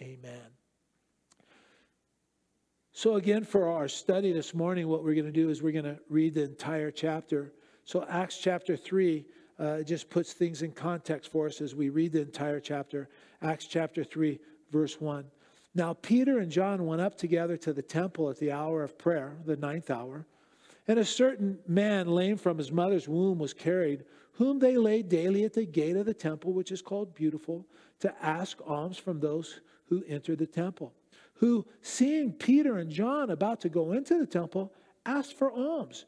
Amen. So, again, for our study this morning, what we're going to do is we're going to read the entire chapter. So, Acts chapter 3 uh, just puts things in context for us as we read the entire chapter. Acts chapter 3, verse 1. Now, Peter and John went up together to the temple at the hour of prayer, the ninth hour. And a certain man, lame from his mother's womb, was carried, whom they laid daily at the gate of the temple, which is called Beautiful, to ask alms from those who entered the temple. Who, seeing Peter and John about to go into the temple, asked for alms.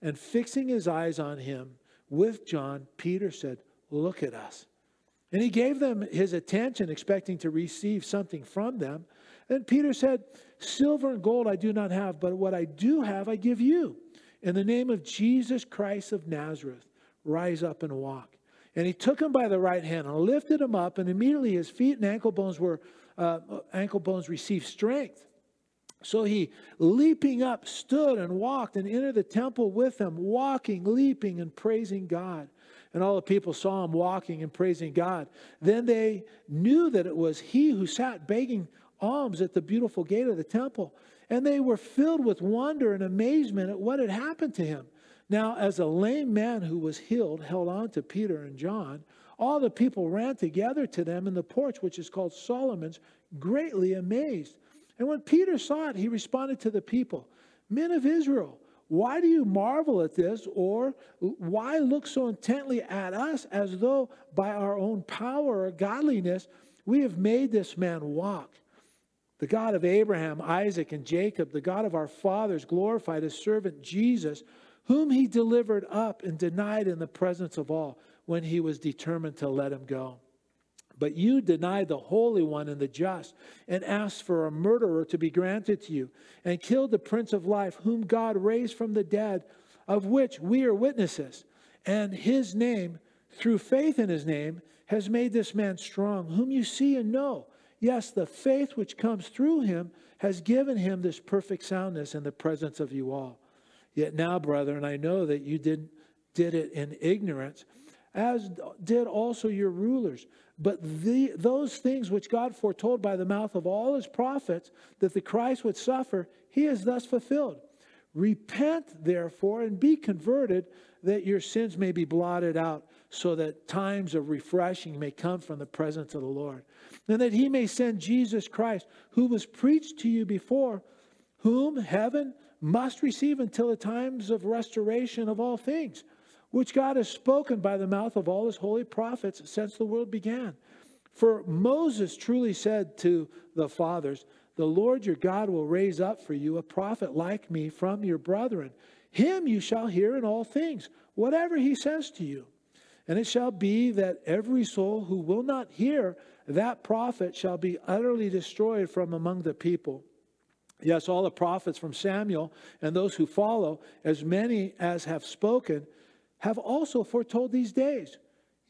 And fixing his eyes on him with John, Peter said, Look at us. And he gave them his attention, expecting to receive something from them. Then Peter said, Silver and gold I do not have, but what I do have I give you. In the name of Jesus Christ of Nazareth, rise up and walk. And he took him by the right hand and lifted him up, and immediately his feet and ankle bones were uh, ankle bones received strength. So he, leaping up, stood and walked and entered the temple with them, walking, leaping, and praising God. And all the people saw him walking and praising God. Then they knew that it was he who sat begging alms at the beautiful gate of the temple. And they were filled with wonder and amazement at what had happened to him. Now, as a lame man who was healed held on to Peter and John, all the people ran together to them in the porch, which is called Solomon's, greatly amazed. And when Peter saw it, he responded to the people Men of Israel, why do you marvel at this? Or why look so intently at us as though by our own power or godliness we have made this man walk? The God of Abraham, Isaac, and Jacob, the God of our fathers, glorified his servant Jesus, whom he delivered up and denied in the presence of all when he was determined to let him go. But you denied the Holy One and the just, and asked for a murderer to be granted to you, and killed the Prince of Life, whom God raised from the dead, of which we are witnesses. And his name, through faith in his name, has made this man strong, whom you see and know. Yes, the faith which comes through him has given him this perfect soundness in the presence of you all. Yet now, brethren, I know that you did, did it in ignorance as did also your rulers. But the, those things which God foretold by the mouth of all his prophets that the Christ would suffer, he has thus fulfilled. Repent, therefore, and be converted, that your sins may be blotted out, so that times of refreshing may come from the presence of the Lord. And that he may send Jesus Christ, who was preached to you before, whom heaven must receive until the times of restoration of all things which God has spoken by the mouth of all his holy prophets since the world began. For Moses truly said to the fathers, The Lord your God will raise up for you a prophet like me from your brethren. Him you shall hear in all things, whatever he says to you. And it shall be that every soul who will not hear that prophet shall be utterly destroyed from among the people. Yes, all the prophets from Samuel and those who follow, as many as have spoken, have also foretold these days.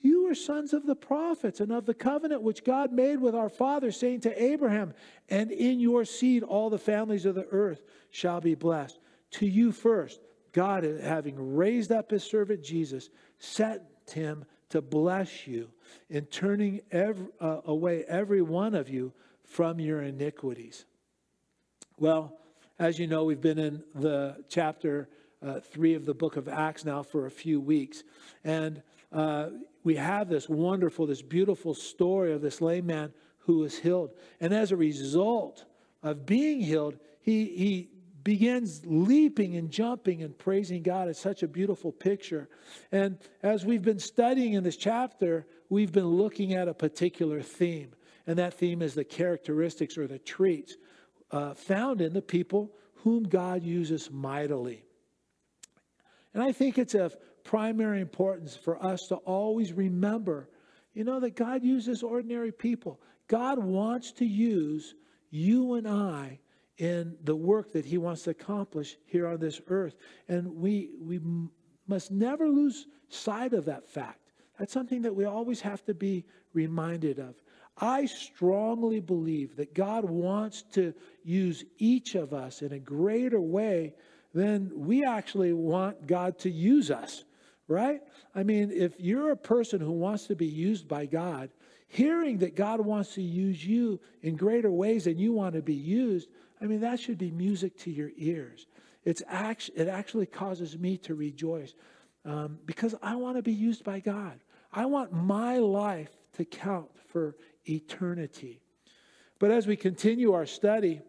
You are sons of the prophets and of the covenant which God made with our father, saying to Abraham, And in your seed all the families of the earth shall be blessed. To you first, God, having raised up his servant Jesus, sent him to bless you in turning every, uh, away every one of you from your iniquities. Well, as you know, we've been in the chapter uh, 3 of the book of Acts now for a few weeks. And uh, we have this wonderful, this beautiful story of this lame man who was healed. And as a result of being healed, he, he begins leaping and jumping and praising God. It's such a beautiful picture. And as we've been studying in this chapter, we've been looking at a particular theme. And that theme is the characteristics or the traits uh, found in the people whom God uses mightily. And I think it's of primary importance for us to always remember, you know, that God uses ordinary people. God wants to use you and I in the work that He wants to accomplish here on this earth. And we, we must never lose sight of that fact. That's something that we always have to be reminded of. I strongly believe that God wants to use each of us in a greater way then we actually want God to use us, right? I mean, if you're a person who wants to be used by God, hearing that God wants to use you in greater ways than you want to be used, I mean, that should be music to your ears. It's act- it actually causes me to rejoice um, because I want to be used by God. I want my life to count for eternity. But as we continue our study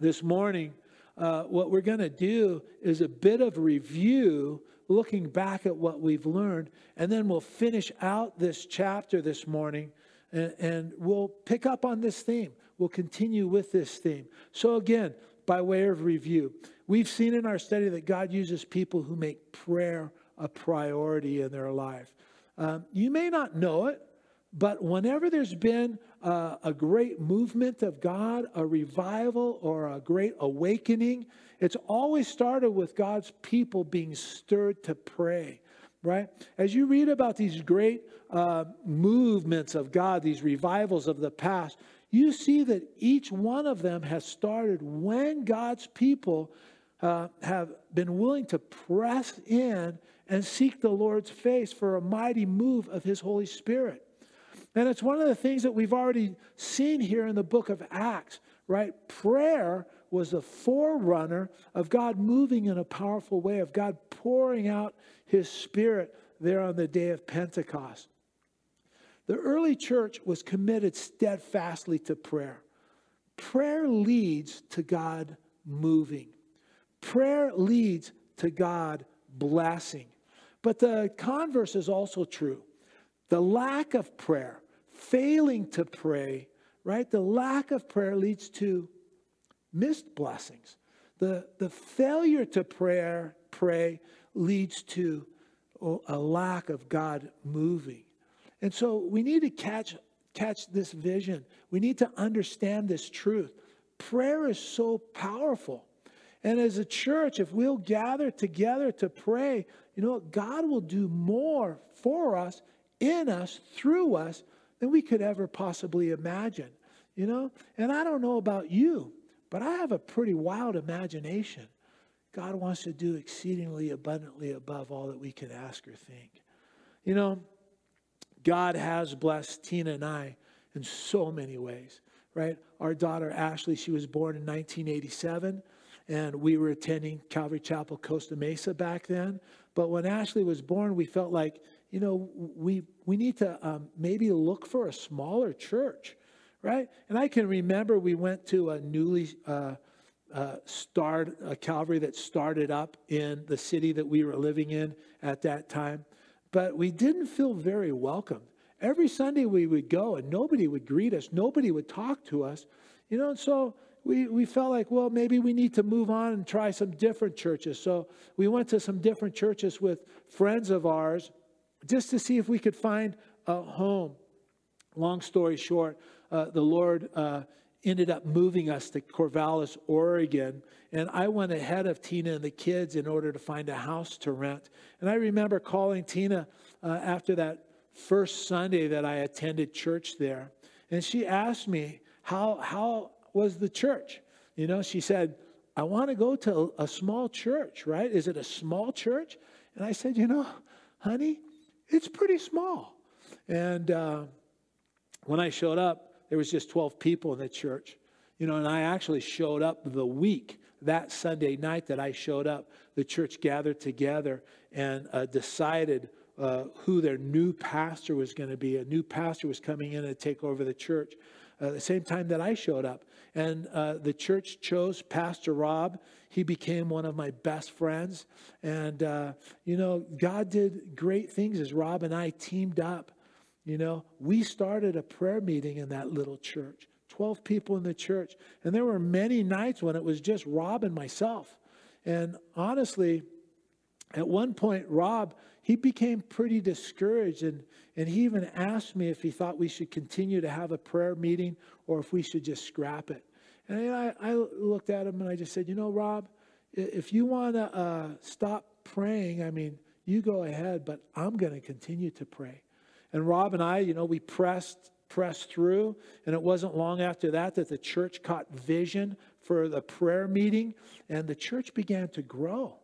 this morning, uh, what we're going to do is a bit of review, looking back at what we've learned, and then we'll finish out this chapter this morning and, and we'll pick up on this theme. We'll continue with this theme. So, again, by way of review, we've seen in our study that God uses people who make prayer a priority in their life. Um, you may not know it, but whenever there's been uh, a great movement of God, a revival, or a great awakening, it's always started with God's people being stirred to pray, right? As you read about these great uh, movements of God, these revivals of the past, you see that each one of them has started when God's people uh, have been willing to press in and seek the Lord's face for a mighty move of His Holy Spirit. And it's one of the things that we've already seen here in the book of Acts, right? Prayer was a forerunner of God moving in a powerful way, of God pouring out His Spirit there on the day of Pentecost. The early church was committed steadfastly to prayer. Prayer leads to God moving. Prayer leads to God blessing. But the converse is also true. The lack of prayer, failing to pray, right? The lack of prayer leads to missed blessings. The, the failure to prayer, pray leads to a lack of God moving. And so we need to catch, catch this vision. We need to understand this truth. Prayer is so powerful. And as a church, if we'll gather together to pray, you know what? God will do more for us, in us, through us, than we could ever possibly imagine. You know? And I don't know about you, but I have a pretty wild imagination. God wants to do exceedingly abundantly above all that we can ask or think. You know, God has blessed Tina and I in so many ways, right? Our daughter Ashley, she was born in 1987 and we were attending Calvary Chapel Costa Mesa back then. But when Ashley was born, we felt like, you know, we, we need to um, maybe look for a smaller church, right? And I can remember we went to a newly uh, uh, start, a Calvary that started up in the city that we were living in at that time. But we didn't feel very welcome. Every Sunday we would go and nobody would greet us, nobody would talk to us, you know, and so we, we felt like, well, maybe we need to move on and try some different churches. So we went to some different churches with friends of ours just to see if we could find a home. Long story short, uh, the Lord uh, ended up moving us to Corvallis, Oregon. And I went ahead of Tina and the kids in order to find a house to rent. And I remember calling Tina uh, after that first Sunday that I attended church there. And she asked me, how, how, was the church. You know, she said, I want to go to a small church, right? Is it a small church? And I said, You know, honey, it's pretty small. And uh, when I showed up, there was just 12 people in the church. You know, and I actually showed up the week, that Sunday night that I showed up, the church gathered together and uh, decided uh, who their new pastor was going to be. A new pastor was coming in to take over the church uh, the same time that I showed up. And uh, the church chose Pastor Rob. He became one of my best friends. And, uh, you know, God did great things as Rob and I teamed up. You know, we started a prayer meeting in that little church, 12 people in the church. And there were many nights when it was just Rob and myself. And honestly, at one point, Rob, he became pretty discouraged and, and he even asked me if he thought we should continue to have a prayer meeting or if we should just scrap it. And I, I looked at him and I just said, you know, Rob, if you want to uh, stop praying, I mean, you go ahead, but I'm going to continue to pray. And Rob and I, you know, we pressed pressed through, and it wasn't long after that that the church caught vision for the prayer meeting, and the church began to grow.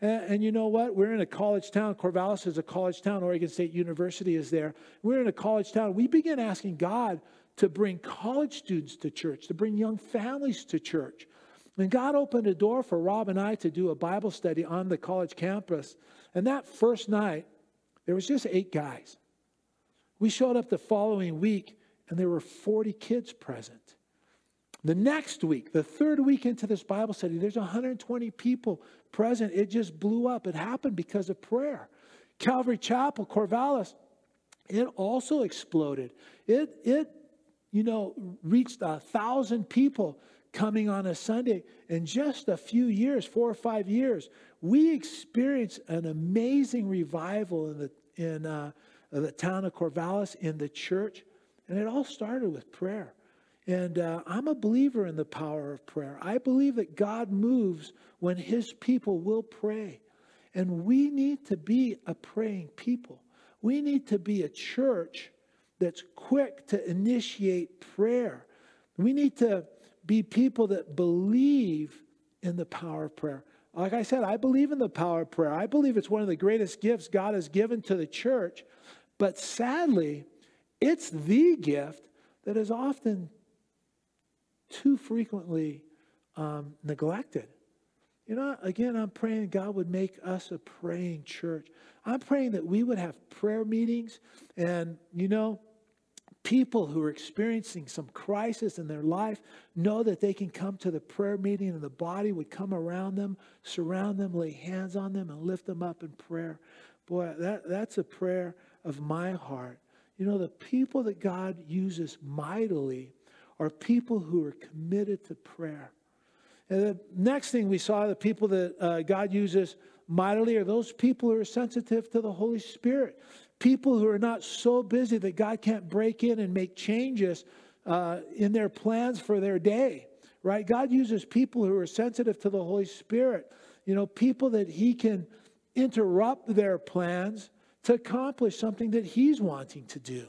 And, and, you know what? We're in a college town. Corvallis is a college town. Oregon State University is there. We're in a college town. We begin asking God to bring college students to church, to bring young families to church. And God opened a door for Rob and I to do a Bible study on the college campus. And that first night, there was just eight guys. We showed up the following week, and there were 40 kids present. The next week, the third week into this Bible study, there's 120 people present. It just blew up. It happened because of prayer. Calvary Chapel, Corvallis, it also exploded. It, it you know, reached a thousand people coming on a Sunday. In just a few years, four or five years, we experienced an amazing revival in the, in, uh, the town of Corvallis, in the church. And it all started with prayer. And uh, I'm a believer in the power of prayer. I believe that God moves when his people will pray. And we need to be a praying people. We need to be a church that's quick to initiate prayer. We need to be people that believe in the power of prayer. Like I said, I believe in the power of prayer. I believe it's one of the greatest gifts God has given to the church. But sadly, it's the gift that is often too frequently um, neglected. You know, again, I'm praying God would make us a praying church. I'm praying that we would have prayer meetings and, you know, people who are experiencing some crisis in their life know that they can come to the prayer meeting and the body would come around them, surround them, lay hands on them, and lift them up in prayer. Boy, that, that's a prayer of my heart. You know, the people that God uses mightily are people who are committed to prayer. And the next thing we saw, the people that uh, God uses mightily are those people who are sensitive to the Holy Spirit. People who are not so busy that God can't break in and make changes uh, in their plans for their day, right? God uses people who are sensitive to the Holy Spirit. You know, people that He can interrupt their plans to accomplish something that He's wanting to do,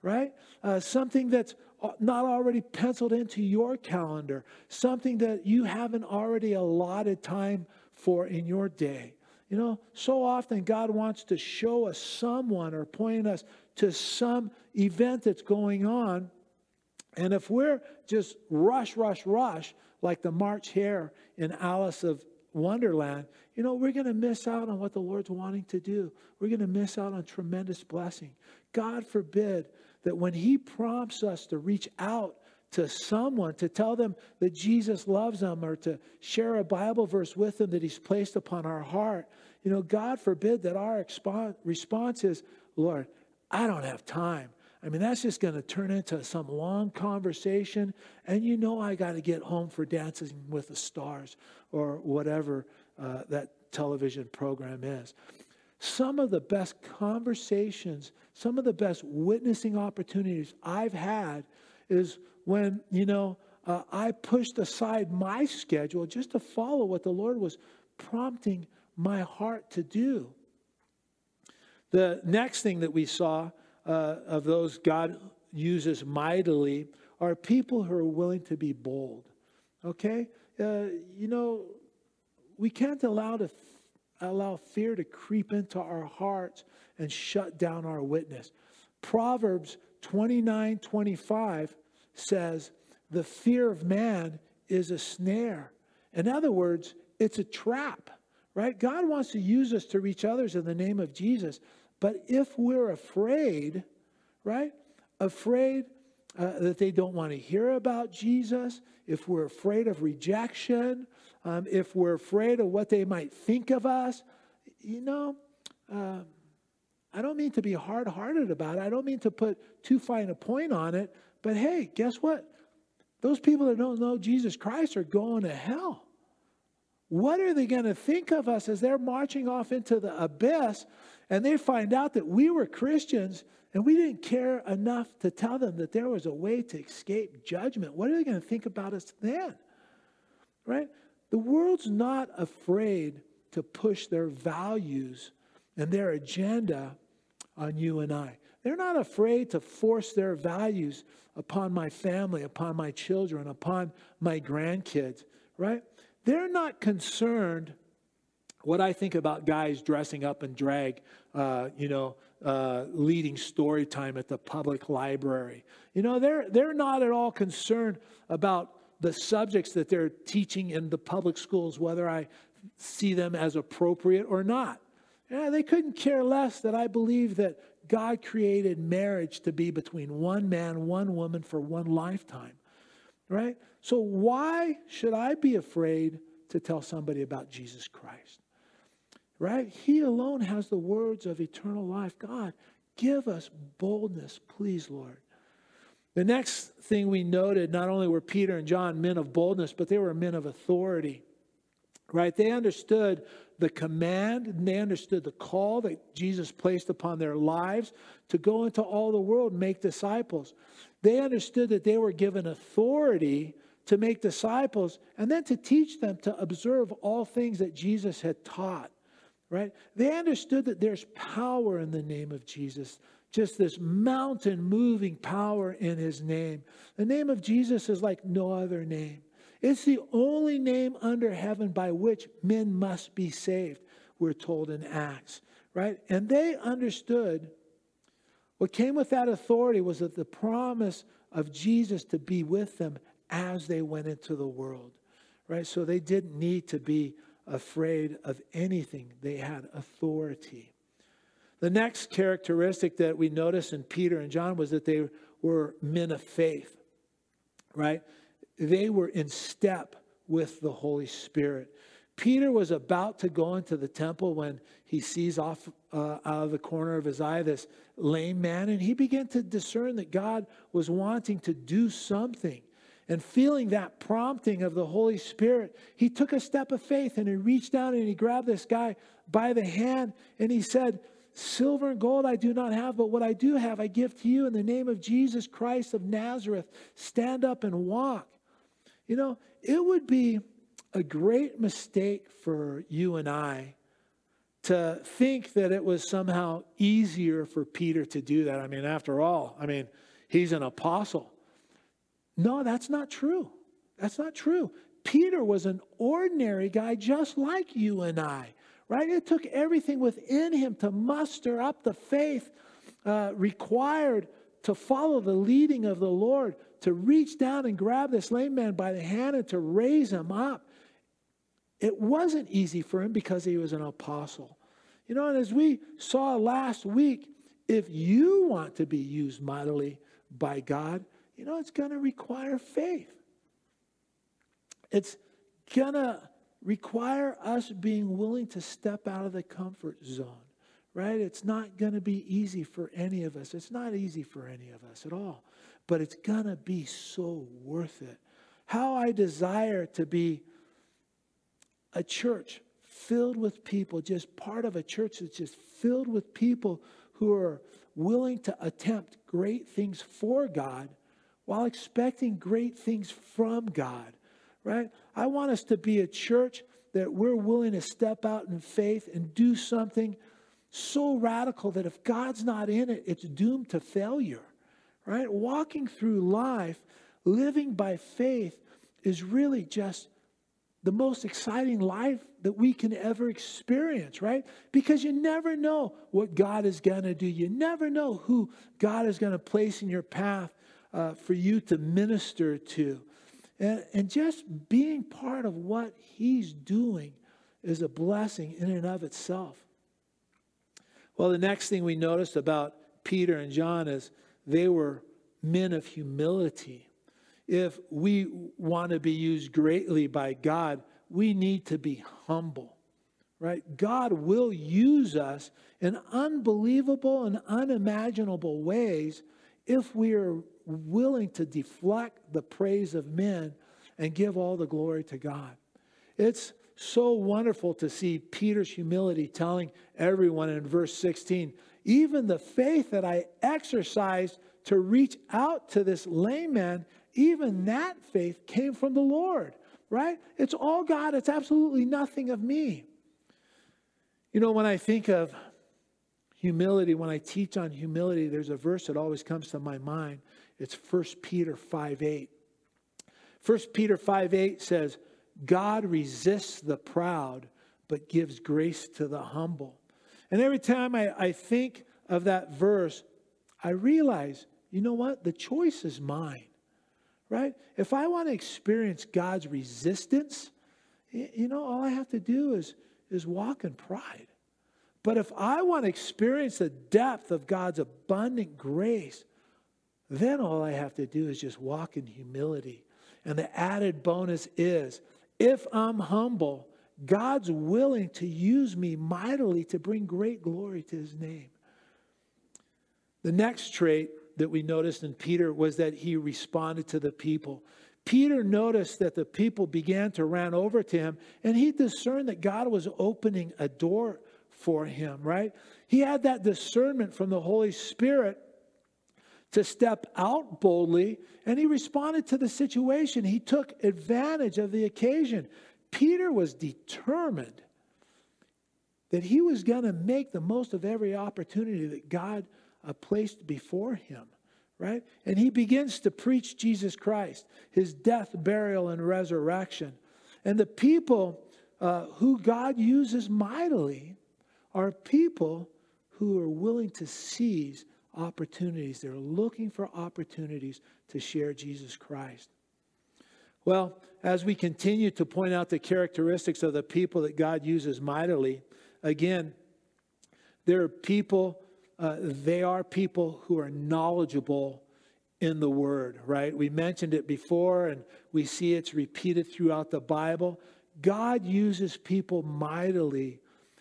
right? Uh, something that's Uh, not already penciled into your calendar, something that you haven't already allotted time for in your day. You know, so often God wants to show us someone or point us to some event that's going on. And if we're just rush, rush, rush, like the March Hare in Alice of Wonderland, you know, we're going to miss out on what the Lord's wanting to do. We're going to miss out on tremendous blessing. God forbid that when He prompts us to reach out to someone, to tell them that Jesus loves them, or to share a Bible verse with them that He's placed upon our heart, you know, God forbid that our response is, Lord, I don't have time. I mean, that's just going to turn into some long conversation. And you know, I got to get home for Dancing with the Stars or whatever uh, that television program is some of the best conversations, some of the best witnessing opportunities I've had is when, you know, uh, I pushed aside my schedule just to follow what the Lord was prompting my heart to do. The next thing that we saw uh, of those God uses mightily are people who are willing to be bold. Okay? Uh, you know, we can't allow to allow fear to creep into our hearts and shut down our witness. Proverbs 29 25 says, The fear of man is a snare. In other words, it's a trap, right? God wants to use us to reach others in the name of Jesus. But if we're afraid, right? Afraid uh, that they don't want to hear about Jesus, if we're afraid of rejection, um, if we're afraid of what they might think of us, you know, uh, I don't mean to be hard hearted about it. I don't mean to put too fine a point on it. But hey, guess what? Those people that don't know Jesus Christ are going to hell. What are they going to think of us as they're marching off into the abyss and they find out that we were Christians and we didn't care enough to tell them that there was a way to escape judgment? What are they going to think about us then? Right? The world's not afraid to push their values and their agenda on you and I. They're not afraid to force their values upon my family, upon my children, upon my grandkids, right? They're not concerned what I think about guys dressing up in drag, uh, you know, uh, leading story time at the public library. You know, they're, they're not at all concerned about the subjects that they're teaching in the public schools, whether I see them as appropriate or not. Yeah, they couldn't care less that I believe that God created marriage to be between one man, one woman for one lifetime, right? So, why should I be afraid to tell somebody about Jesus Christ? Right? He alone has the words of eternal life. God, give us boldness, please, Lord. The next thing we noted not only were Peter and John men of boldness, but they were men of authority. Right? They understood the command and they understood the call that Jesus placed upon their lives to go into all the world and make disciples. They understood that they were given authority to make disciples and then to teach them to observe all things that Jesus had taught right? They understood that there's power in the name of Jesus, just this mountain moving power in his name. The name of Jesus is like no other name. It's the only name under heaven by which men must be saved, we're told in Acts, right? And they understood what came with that authority was that the promise of Jesus to be with them as they went into the world, right? So they didn't need to be afraid of anything, they had authority. The next characteristic that we notice in Peter and John was that they were men of faith, right? They were in step with the Holy Spirit. Peter was about to go into the temple when he sees off uh, out of the corner of his eye this lame man, and he began to discern that God was wanting to do something. And feeling that prompting of the Holy Spirit, he took a step of faith and he reached down and he grabbed this guy by the hand and he said, Silver and gold I do not have, but what I do have I give to you in the name of Jesus Christ of Nazareth. Stand up and walk. You know, it would be a great mistake for you and I to think that it was somehow easier for Peter to do that. I mean, after all, I mean, he's an apostle. No, that's not true. That's not true. Peter was an ordinary guy just like you and I, right? It took everything within him to muster up the faith uh, required to follow the leading of the Lord, to reach down and grab this lame man by the hand and to raise him up. It wasn't easy for him because he was an apostle. You know, and as we saw last week, if you want to be used mightily by God, you know, it's going to require faith. It's going to require us being willing to step out of the comfort zone, right? It's not going to be easy for any of us. It's not easy for any of us at all, but it's going to be so worth it. How I desire to be a church filled with people, just part of a church that's just filled with people who are willing to attempt great things for God while expecting great things from God, right? I want us to be a church that we're willing to step out in faith and do something so radical that if God's not in it, it's doomed to failure, right? Walking through life, living by faith, is really just the most exciting life that we can ever experience, right? Because you never know what God is going to do. You never know who God is going to place in your path uh, for you to minister to. And, and just being part of what he's doing is a blessing in and of itself. Well, the next thing we noticed about Peter and John is they were men of humility. If we want to be used greatly by God, we need to be humble, right? God will use us in unbelievable and unimaginable ways if we are willing to deflect the praise of men and give all the glory to God. It's so wonderful to see Peter's humility telling everyone in verse 16, even the faith that I exercised to reach out to this lame man, even that faith came from the Lord, right? It's all God, it's absolutely nothing of me. You know, when I think of humility, when I teach on humility, there's a verse that always comes to my mind. It's 1 Peter 5 8. 1 Peter 5 8 says, God resists the proud, but gives grace to the humble. And every time I, I think of that verse, I realize, you know what? The choice is mine, right? If I want to experience God's resistance, you know, all I have to do is, is walk in pride. But if I want to experience the depth of God's abundant grace, then all I have to do is just walk in humility. And the added bonus is if I'm humble, God's willing to use me mightily to bring great glory to his name. The next trait that we noticed in Peter was that he responded to the people. Peter noticed that the people began to run over to him, and he discerned that God was opening a door for him, right? He had that discernment from the Holy Spirit to step out boldly, and he responded to the situation. He took advantage of the occasion. Peter was determined that he was going to make the most of every opportunity that God uh, placed before him, right? And he begins to preach Jesus Christ, his death, burial, and resurrection. And the people uh, who God uses mightily are people who are willing to seize opportunities. They're looking for opportunities to share Jesus Christ. Well, as we continue to point out the characteristics of the people that God uses mightily, again, there are people, uh, they are people who are knowledgeable in the Word, right? We mentioned it before and we see it's repeated throughout the Bible. God uses people mightily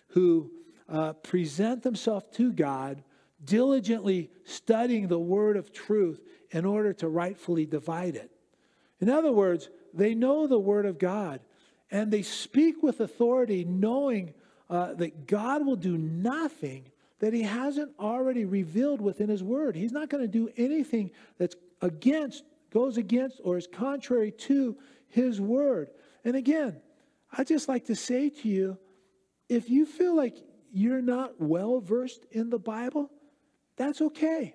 who uh, present themselves to God diligently studying the word of truth in order to rightfully divide it. In other words, they know the word of God and they speak with authority, knowing uh, that God will do nothing that he hasn't already revealed within his word. He's not going to do anything that's against, goes against, or is contrary to his word. And again, I just like to say to you if you feel like you're not well versed in the Bible, that's okay.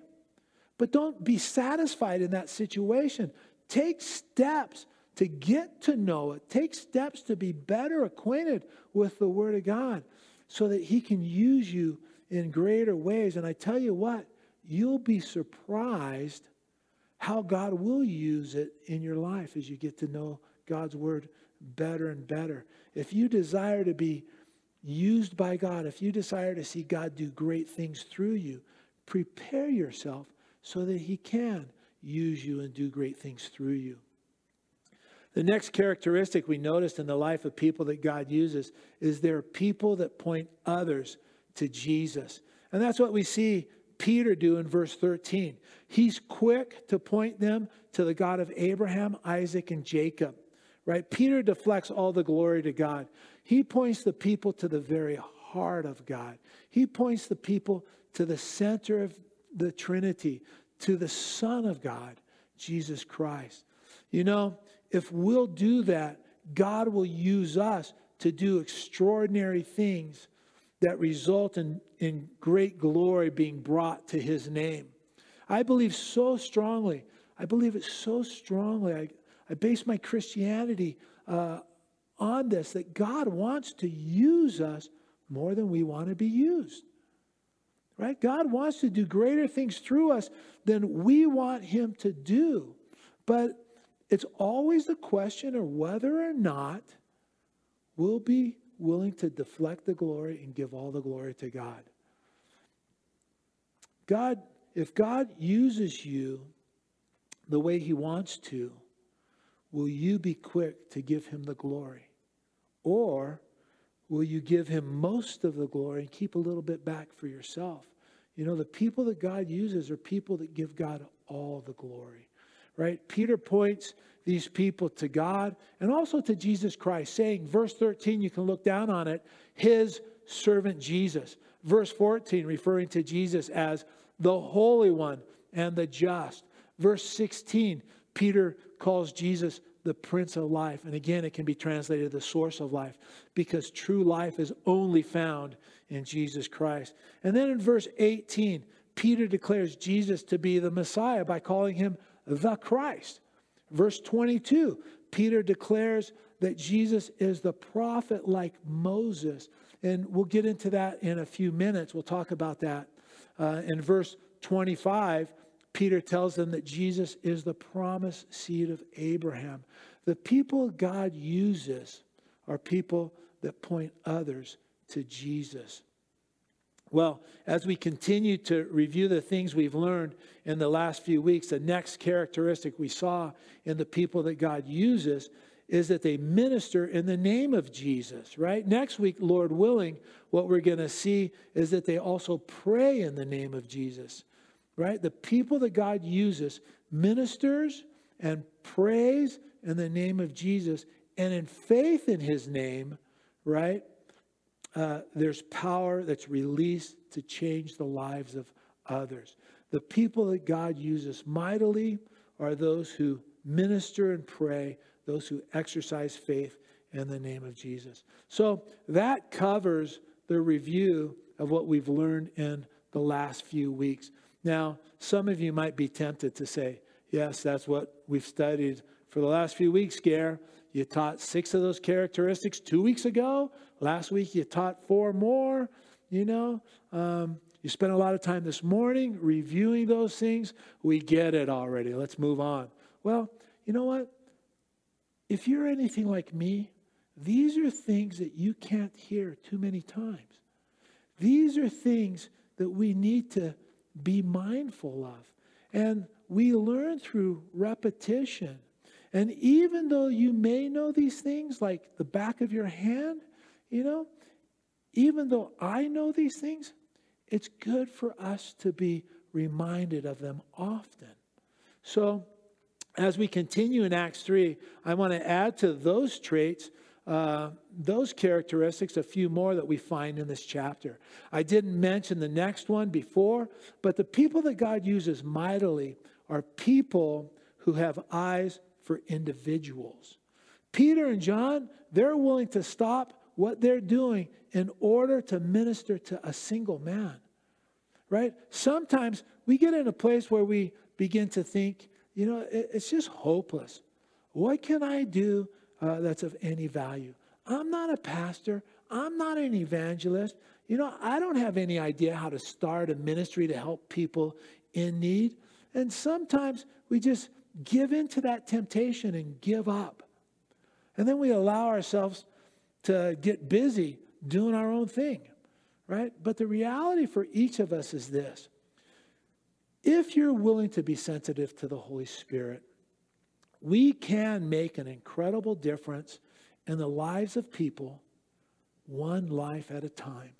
But don't be satisfied in that situation. Take steps to get to know it. Take steps to be better acquainted with the Word of God so that He can use you in greater ways. And I tell you what, you'll be surprised how God will use it in your life as you get to know God's Word better and better. If you desire to be used by God, if you desire to see God do great things through you, prepare yourself so that He can use you and do great things through you. The next characteristic we noticed in the life of people that God uses is they're people that point others to Jesus. And that's what we see Peter do in verse 13. He's quick to point them to the God of Abraham, Isaac, and Jacob. Right? Peter deflects all the glory to God. He points the people to the very heart of God. He points the people to the center of the Trinity, to the Son of God, Jesus Christ. You know, if we'll do that, God will use us to do extraordinary things that result in, in great glory being brought to his name. I believe so strongly, I believe it so strongly. I, I base my Christianity uh, on this that God wants to use us more than we want to be used. Right? God wants to do greater things through us than we want Him to do. But it's always the question of whether or not we'll be willing to deflect the glory and give all the glory to God. God, if God uses you the way He wants to, will you be quick to give Him the glory? Or will you give him most of the glory and keep a little bit back for yourself? You know, the people that God uses are people that give God all the glory, right? Peter points these people to God and also to Jesus Christ, saying, verse 13, you can look down on it, his servant Jesus. Verse 14, referring to Jesus as the Holy One and the just. Verse 16, Peter calls Jesus the Prince of Life. And again, it can be translated the source of life because true life is only found in Jesus Christ. And then in verse 18, Peter declares Jesus to be the Messiah by calling him the Christ. Verse 22, Peter declares that Jesus is the prophet like Moses. And we'll get into that in a few minutes. We'll talk about that. Uh, in verse 25, Peter tells them that Jesus is the promised seed of Abraham. The people God uses are people that point others to Jesus. Well, as we continue to review the things we've learned in the last few weeks, the next characteristic we saw in the people that God uses is that they minister in the name of Jesus, right? Next week, Lord willing, what we're going to see is that they also pray in the name of Jesus, right? The people that God uses ministers and prays in the name of Jesus and in faith in his name, right? Uh, there's power that's released to change the lives of others. The people that God uses mightily are those who minister and pray, those who exercise faith in the name of Jesus. So that covers the review of what we've learned in the last few weeks. Now, some of you might be tempted to say, yes, that's what we've studied for the last few weeks, Gare. You taught six of those characteristics two weeks ago. Last week you taught four more. You know, um, you spent a lot of time this morning reviewing those things. We get it already. Let's move on. Well, you know what? If you're anything like me, these are things that you can't hear too many times. These are things that we need to be mindful of. And we learn through repetition. And even though you may know these things like the back of your hand, you know, even though I know these things, it's good for us to be reminded of them often. So, as we continue in Acts 3, I want to add to those traits, uh, those characteristics, a few more that we find in this chapter. I didn't mention the next one before, but the people that God uses mightily are people who have eyes for individuals. Peter and John, they're willing to stop what they're doing in order to minister to a single man. Right? Sometimes we get in a place where we begin to think, you know, it's just hopeless. What can I do uh, that's of any value? I'm not a pastor. I'm not an evangelist. You know, I don't have any idea how to start a ministry to help people in need. And sometimes we just give in to that temptation and give up. And then we allow ourselves to get busy doing our own thing, right? But the reality for each of us is this if you're willing to be sensitive to the Holy Spirit, we can make an incredible difference in the lives of people, one life at a time,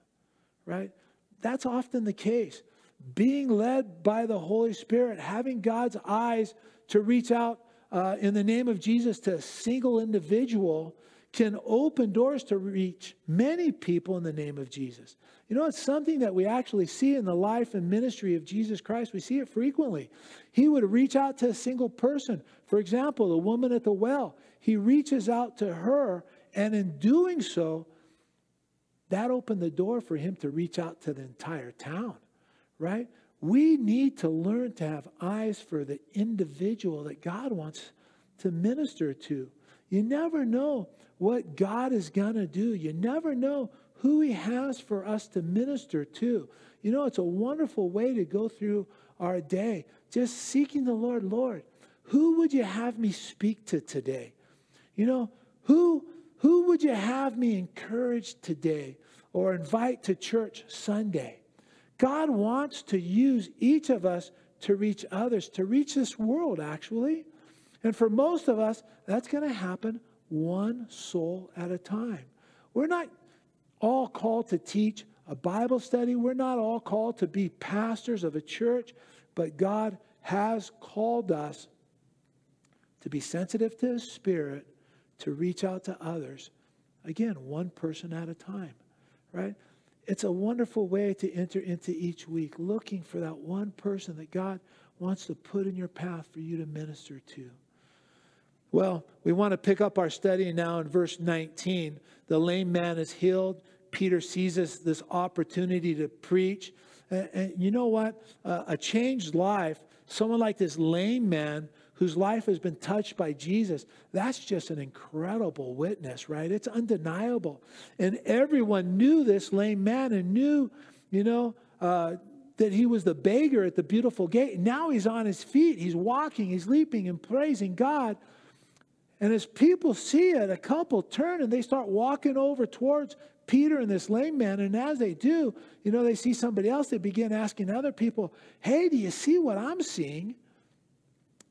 right? That's often the case. Being led by the Holy Spirit, having God's eyes to reach out uh, in the name of Jesus to a single individual can open doors to reach many people in the name of Jesus. You know, it's something that we actually see in the life and ministry of Jesus Christ. We see it frequently. He would reach out to a single person. For example, the woman at the well, he reaches out to her, and in doing so, that opened the door for him to reach out to the entire town, right? We need to learn to have eyes for the individual that God wants to minister to. You never know what God is going to do. You never know who He has for us to minister to. You know, it's a wonderful way to go through our day, just seeking the Lord. Lord, who would you have me speak to today? You know, who, who would you have me encourage today or invite to church Sunday? God wants to use each of us to reach others, to reach this world, actually. And for most of us, that's going to happen one soul at a time. We're not all called to teach a Bible study, we're not all called to be pastors of a church, but God has called us to be sensitive to His Spirit, to reach out to others. Again, one person at a time, right? it's a wonderful way to enter into each week, looking for that one person that God wants to put in your path for you to minister to. Well, we want to pick up our study now in verse 19. The lame man is healed. Peter seizes this opportunity to preach. And, and you know what? Uh, a changed life, someone like this lame man whose life has been touched by Jesus, that's just an incredible witness, right? It's undeniable. And everyone knew this lame man and knew, you know, uh, that he was the beggar at the beautiful gate. Now he's on his feet, he's walking, he's leaping and praising God. And as people see it, a couple turn and they start walking over towards Peter and this lame man. And as they do, you know, they see somebody else, they begin asking other people, Hey, do you see what I'm seeing?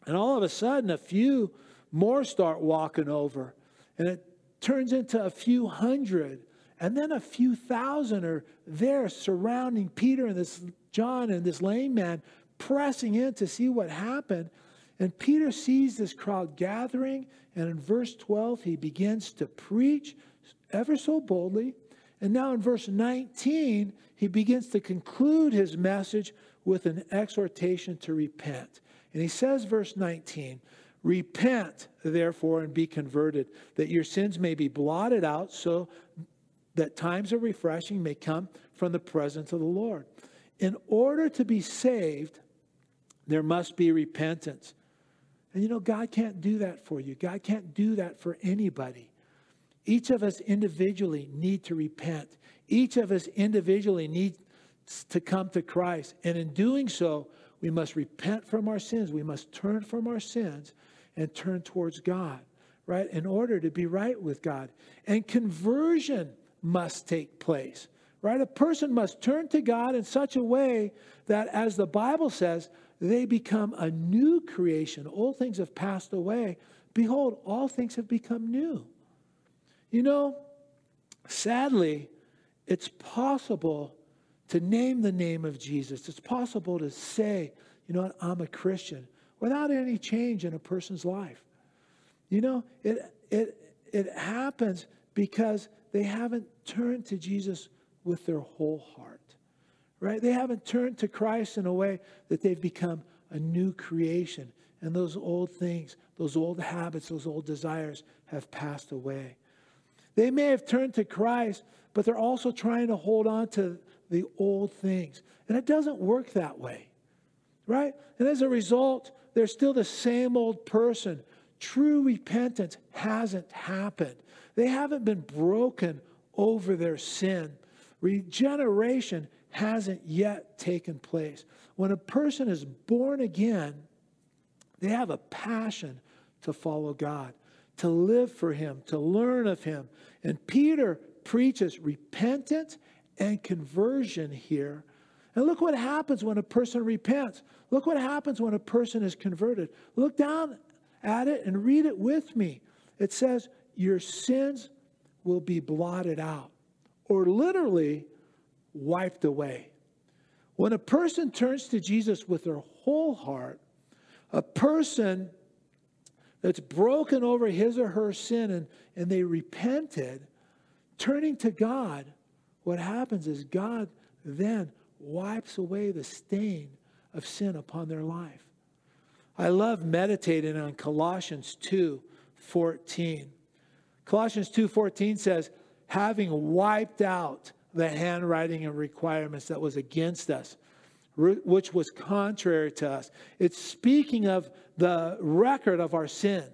And all of a sudden, a few more start walking over. And it turns into a few hundred. And then a few thousand are there surrounding Peter and this John and this lame man, pressing in to see what happened. And Peter sees this crowd gathering. And in verse 12, he begins to preach ever so boldly. And now in verse 19, he begins to conclude his message with an exhortation to repent. And he says, verse 19, Repent, therefore, and be converted, that your sins may be blotted out, so that times of refreshing may come from the presence of the Lord. In order to be saved, there must be repentance. And you know, God can't do that for you. God can't do that for anybody. Each of us individually need to repent. Each of us individually needs to come to Christ. And in doing so, we must repent from our sins. We must turn from our sins and turn towards God, right? In order to be right with God. And conversion must take place, right? A person must turn to God in such a way that, as the Bible says, they become a new creation. Old things have passed away. Behold, all things have become new. You know, sadly, it's possible to name the name of Jesus. It's possible to say, you know what, I'm a Christian without any change in a person's life. You know, it, it, it happens because they haven't turned to Jesus with their whole heart, right? They haven't turned to Christ in a way that they've become a new creation. And those old things, those old habits, those old desires have passed away. They may have turned to Christ, but they're also trying to hold on to the old things. And it doesn't work that way, right? And as a result, they're still the same old person. True repentance hasn't happened. They haven't been broken over their sin. Regeneration hasn't yet taken place. When a person is born again, they have a passion to follow God, to live for Him, to learn of Him. And Peter preaches repentance and conversion here. And look what happens when a person repents. Look what happens when a person is converted. Look down at it and read it with me. It says, Your sins will be blotted out, or literally wiped away. When a person turns to Jesus with their whole heart, a person that's broken over his or her sin and, and they repented, turning to God, what happens is God then wipes away the stain of sin upon their life. I love meditating on Colossians 2 14. Colossians 2:14 says, having wiped out the handwriting and requirements that was against us, which was contrary to us. It's speaking of the record of our sin.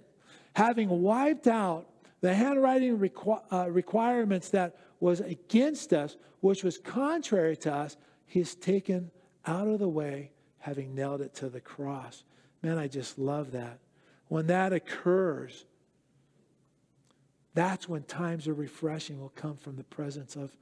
Having wiped out the handwriting requ- uh, requirements that was against us, which was contrary to us, he's taken out of the way, having nailed it to the cross. Man, I just love that. When that occurs, that's when times of refreshing will come from the presence of,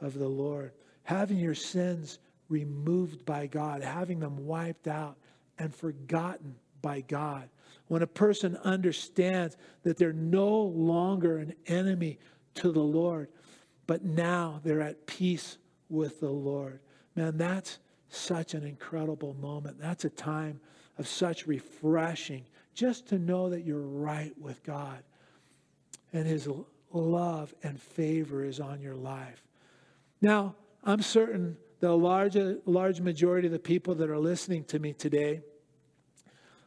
of the Lord. Having your sins removed by God, having them wiped out and forgotten by God. When a person understands that they're no longer an enemy to the Lord, but now they're at peace with the Lord. Man, that's such an incredible moment. That's a time of such refreshing just to know that you're right with God and His love and favor is on your life. Now, I'm certain the large, large majority of the people that are listening to me today,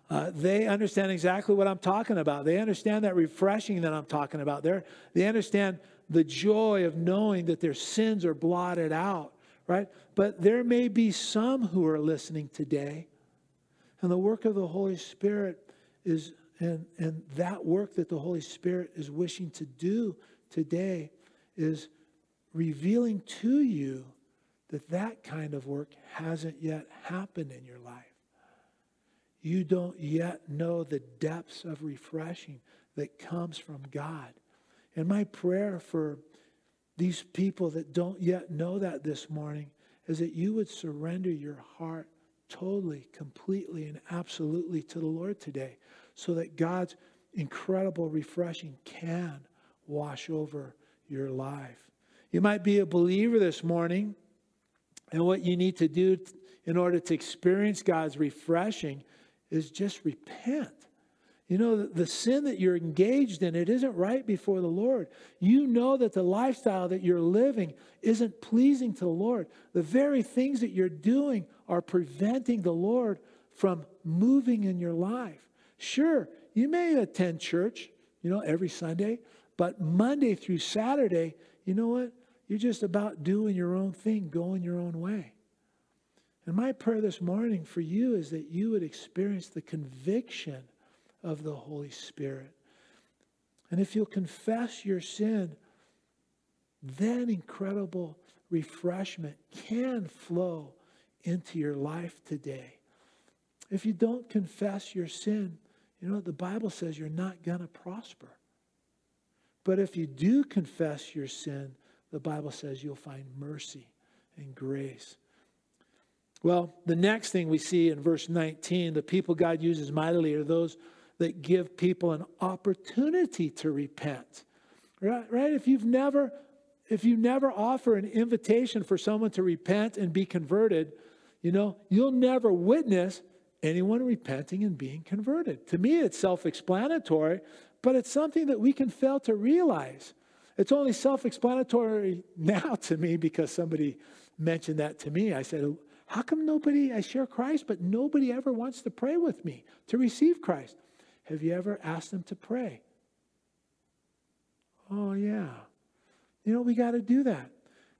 uh, they understand exactly what I'm talking about. They understand that refreshing that I'm talking about. They're, they understand the joy of knowing that their sins are blotted out, right? But there may be some who are listening today, and the work of the Holy Spirit is and, and that work that the Holy Spirit is wishing to do today is revealing to you that that kind of work hasn't yet happened in your life. You don't yet know the depths of refreshing that comes from God. And my prayer for these people that don't yet know that this morning is that you would surrender your heart totally, completely, and absolutely to the Lord today so that God's incredible refreshing can wash over your life. You might be a believer this morning, and what you need to do in order to experience God's refreshing is just repent. You know, the, sin that you're engaged in, it isn't right before the Lord. You know that the lifestyle that you're living isn't pleasing to the Lord. The very things that you're doing are preventing the Lord from moving in your life. Sure, you may attend church, you know, every Sunday, but Monday through Saturday, you know what? You're just about doing your own thing, going your own way. And my prayer this morning for you is that you would experience the conviction of the Holy Spirit. And if you'll confess your sin, then incredible refreshment can flow into your life today. If you don't confess your sin, you know what? The Bible says you're not going to prosper. But if you do confess your sin, the Bible says you'll find mercy and grace. Well, the next thing we see in verse 19, the people God uses mightily are those that give people an opportunity to repent. Right? right? If you've never if you never offer an invitation for someone to repent and be converted, you know, you'll never witness anyone repenting and being converted. To me, it's self explanatory, but it's something that we can fail to realize. It's only self explanatory now to me because somebody mentioned that to me. I said, How come nobody, I share Christ, but nobody ever wants to pray with me to receive Christ? Have you ever asked them to pray? Oh, yeah. You know, we got to do that.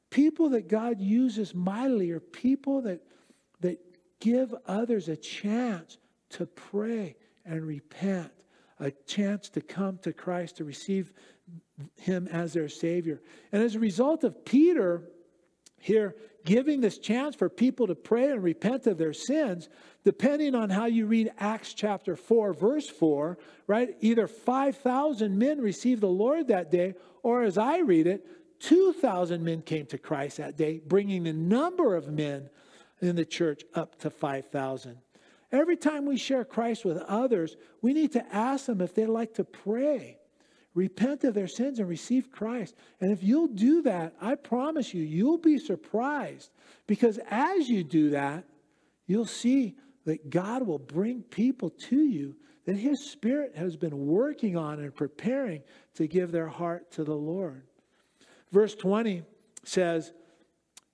People that God uses mightily are people that, that give others a chance to pray and repent, a chance to come to Christ, to receive him as their Savior. And as a result of Peter here giving this chance for people to pray and repent of their sins, depending on how you read Acts chapter 4, verse 4, right? Either 5,000 men received the Lord that day, or as I read it, 2,000 men came to Christ that day, bringing the number of men in the church up to 5,000. Every time we share Christ with others, we need to ask them if they'd like to pray, repent of their sins, and receive Christ. And if you'll do that, I promise you, you'll be surprised because as you do that, you'll see that God will bring people to you that His Spirit has been working on and preparing to give their heart to the Lord. Verse 20 says,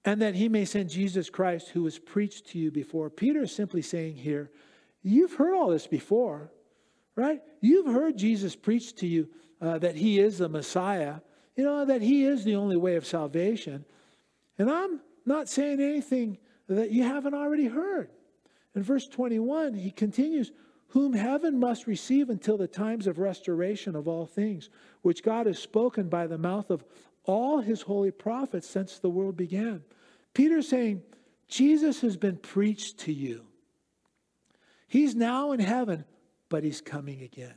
and that he may send Jesus Christ, who was preached to you before. Peter is simply saying here, You've heard all this before, right? You've heard Jesus preach to you uh, that he is the Messiah, you know, that he is the only way of salvation. And I'm not saying anything that you haven't already heard. In verse 21, he continues, Whom heaven must receive until the times of restoration of all things, which God has spoken by the mouth of all his holy prophets since the world began. Peter's saying, Jesus has been preached to you. He's now in heaven, but he's coming again.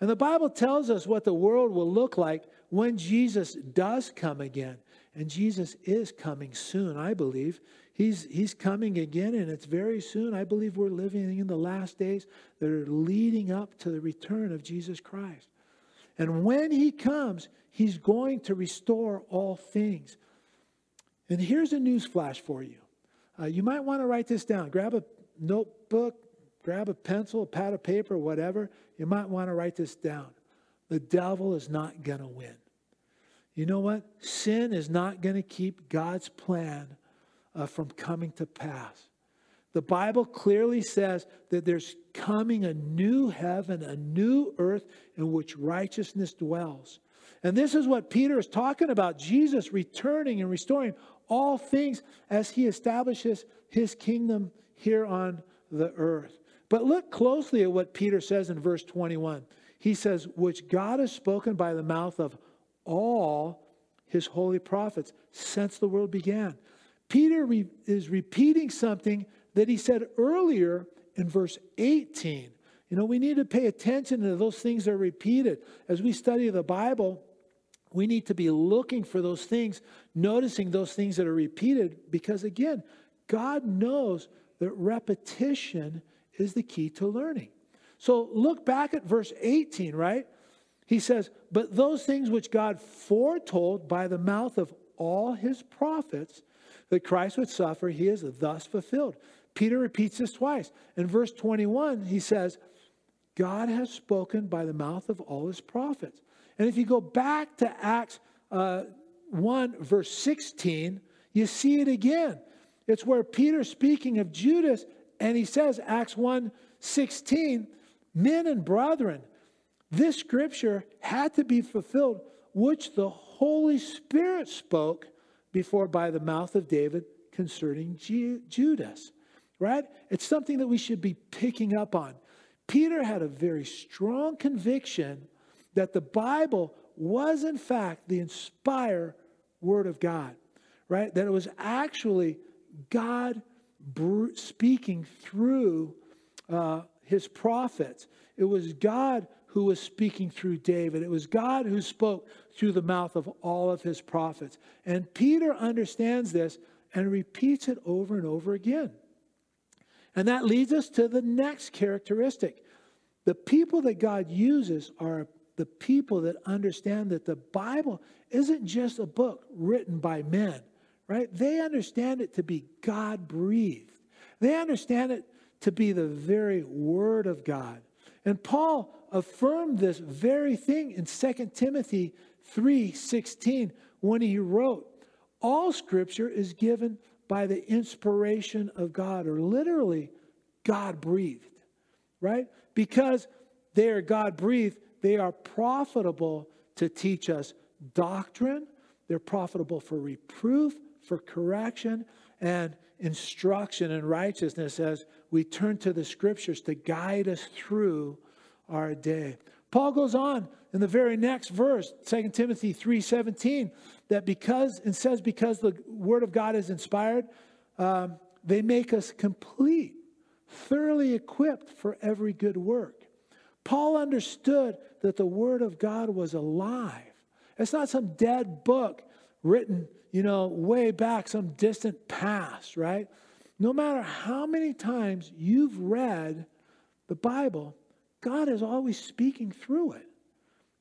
And the Bible tells us what the world will look like when Jesus does come again. And Jesus is coming soon, I believe. He's, he's coming again, and it's very soon. I believe we're living in the last days that are leading up to the return of Jesus Christ. And when he comes, He's going to restore all things. And here's a news flash for you. Uh, you might want to write this down. Grab a notebook, grab a pencil, a pad of paper, whatever. You might want to write this down. The devil is not going to win. You know what? Sin is not going to keep God's plan uh, from coming to pass. The Bible clearly says that there's coming a new heaven, a new earth in which righteousness dwells. And this is what Peter is talking about Jesus returning and restoring all things as he establishes his kingdom here on the earth. But look closely at what Peter says in verse 21. He says, Which God has spoken by the mouth of all his holy prophets since the world began. Peter re- is repeating something that he said earlier in verse 18. You know, we need to pay attention to those things that are repeated. As we study the Bible, we need to be looking for those things, noticing those things that are repeated, because again, God knows that repetition is the key to learning. So look back at verse 18, right? He says, But those things which God foretold by the mouth of all his prophets that Christ would suffer, he is thus fulfilled. Peter repeats this twice. In verse 21, he says, God has spoken by the mouth of all his prophets. And if you go back to Acts uh, 1, verse 16, you see it again. It's where Peter, speaking of Judas, and he says, Acts 1 16, men and brethren, this scripture had to be fulfilled, which the Holy Spirit spoke before by the mouth of David concerning Judas, right? It's something that we should be picking up on. Peter had a very strong conviction that the Bible was, in fact, the inspired Word of God, right? That it was actually God speaking through uh, his prophets. It was God who was speaking through David. It was God who spoke through the mouth of all of his prophets. And Peter understands this and repeats it over and over again. And that leads us to the next characteristic. The people that God uses are the people that understand that the Bible isn't just a book written by men, right? They understand it to be God breathed. They understand it to be the very Word of God. And Paul affirmed this very thing in 2 Timothy 3:16 when he wrote, "All scripture is given by the inspiration of God or literally God breathed." Right? Because they are God breathed, they are profitable to teach us doctrine, they're profitable for reproof, for correction, and instruction in righteousness as we turn to the scriptures to guide us through our day. Paul goes on in the very next verse, 2 Timothy 3:17, that because and says because the word of God is inspired, um, they make us complete, thoroughly equipped for every good work. Paul understood that the word of God was alive. It's not some dead book written, you know, way back, some distant past, right? No matter how many times you've read the Bible, God is always speaking through it,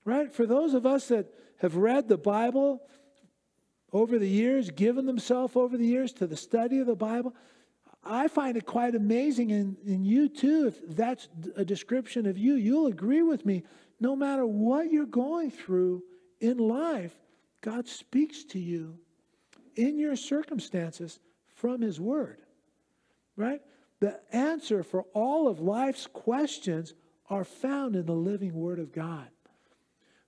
right? For those of us that have read the Bible over the years, given themselves over the years to the study of the Bible, I find it quite amazing, and, and you too, if that's a description of you, you'll agree with me. No matter what you're going through in life, God speaks to you in your circumstances from His Word, right? The answer for all of life's questions are found in the living Word of God.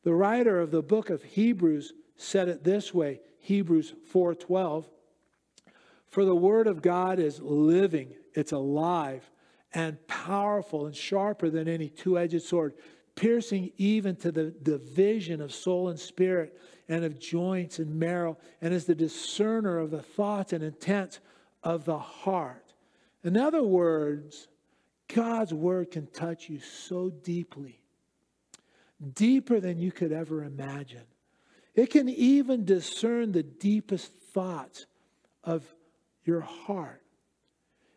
The writer of the book of Hebrews said it this way Hebrews 4:12 For the word of God is living, it's alive and powerful and sharper than any two-edged sword, piercing even to the division of soul and spirit and of joints and marrow, and is the discerner of the thoughts and intents of the heart. In other words, God's word can touch you so deeply, deeper than you could ever imagine. It can even discern the deepest thoughts of your heart.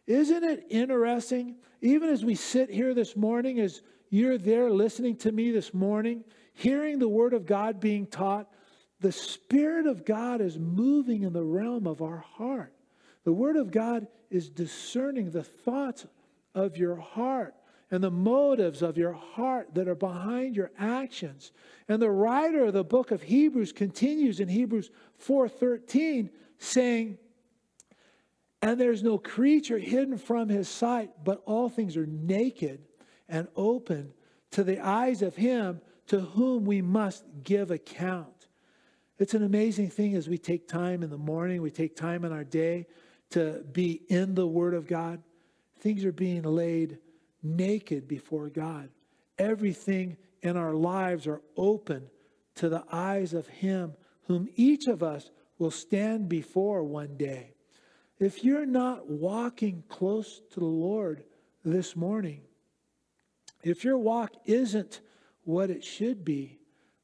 Isn't it interesting? Even as we sit here this morning, as you're there listening to me this morning, hearing the Word of God being taught, the Spirit of God is moving in the realm of our heart. The Word of God is discerning the thoughts of your heart and the motives of your heart that are behind your actions. And the writer of the book of Hebrews continues in Hebrews 4:13 saying, "And there's no creature hidden from his sight, but all things are naked and open to the eyes of him to whom we must give account." It's an amazing thing as we take time in the morning, we take time in our day to be in the Word of God things are being laid naked before God. Everything in our lives are open to the eyes of Him whom each of us will stand before one day. If you're not walking close to the Lord this morning, if your walk isn't what it should be,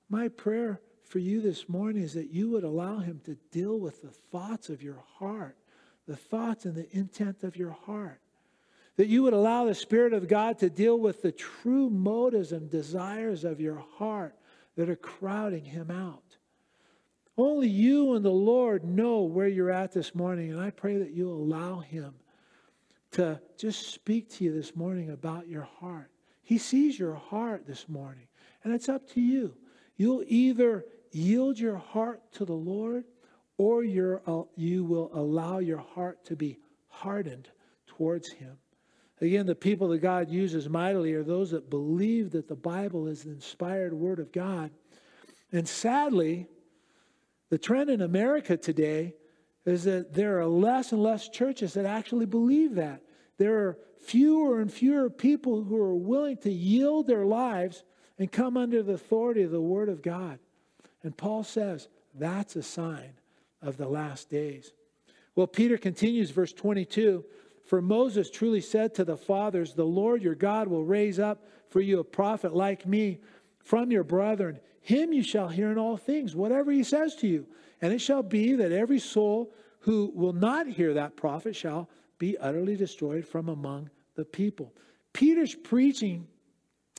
my prayer for you this morning is that you would allow Him to deal with the thoughts of your heart, the thoughts and the intent of your heart. That you would allow the Spirit of God to deal with the true motives and desires of your heart that are crowding Him out. Only you and the Lord know where you're at this morning, and I pray that you allow Him to just speak to you this morning about your heart. He sees your heart this morning, and it's up to you. You'll either yield your heart to the Lord or uh, you will allow your heart to be hardened towards Him. Again, the people that God uses mightily are those that believe that the Bible is the inspired Word of God. And sadly, the trend in America today is that there are less and less churches that actually believe that. There are fewer and fewer people who are willing to yield their lives and come under the authority of the Word of God. And Paul says that's a sign of the last days. Well, Peter continues, verse 22 For Moses truly said to the fathers, The Lord your God will raise up for you a prophet like me from your brethren. Him you shall hear in all things, whatever he says to you. And it shall be that every soul who will not hear that prophet shall be utterly destroyed from among the people. Peter's preaching,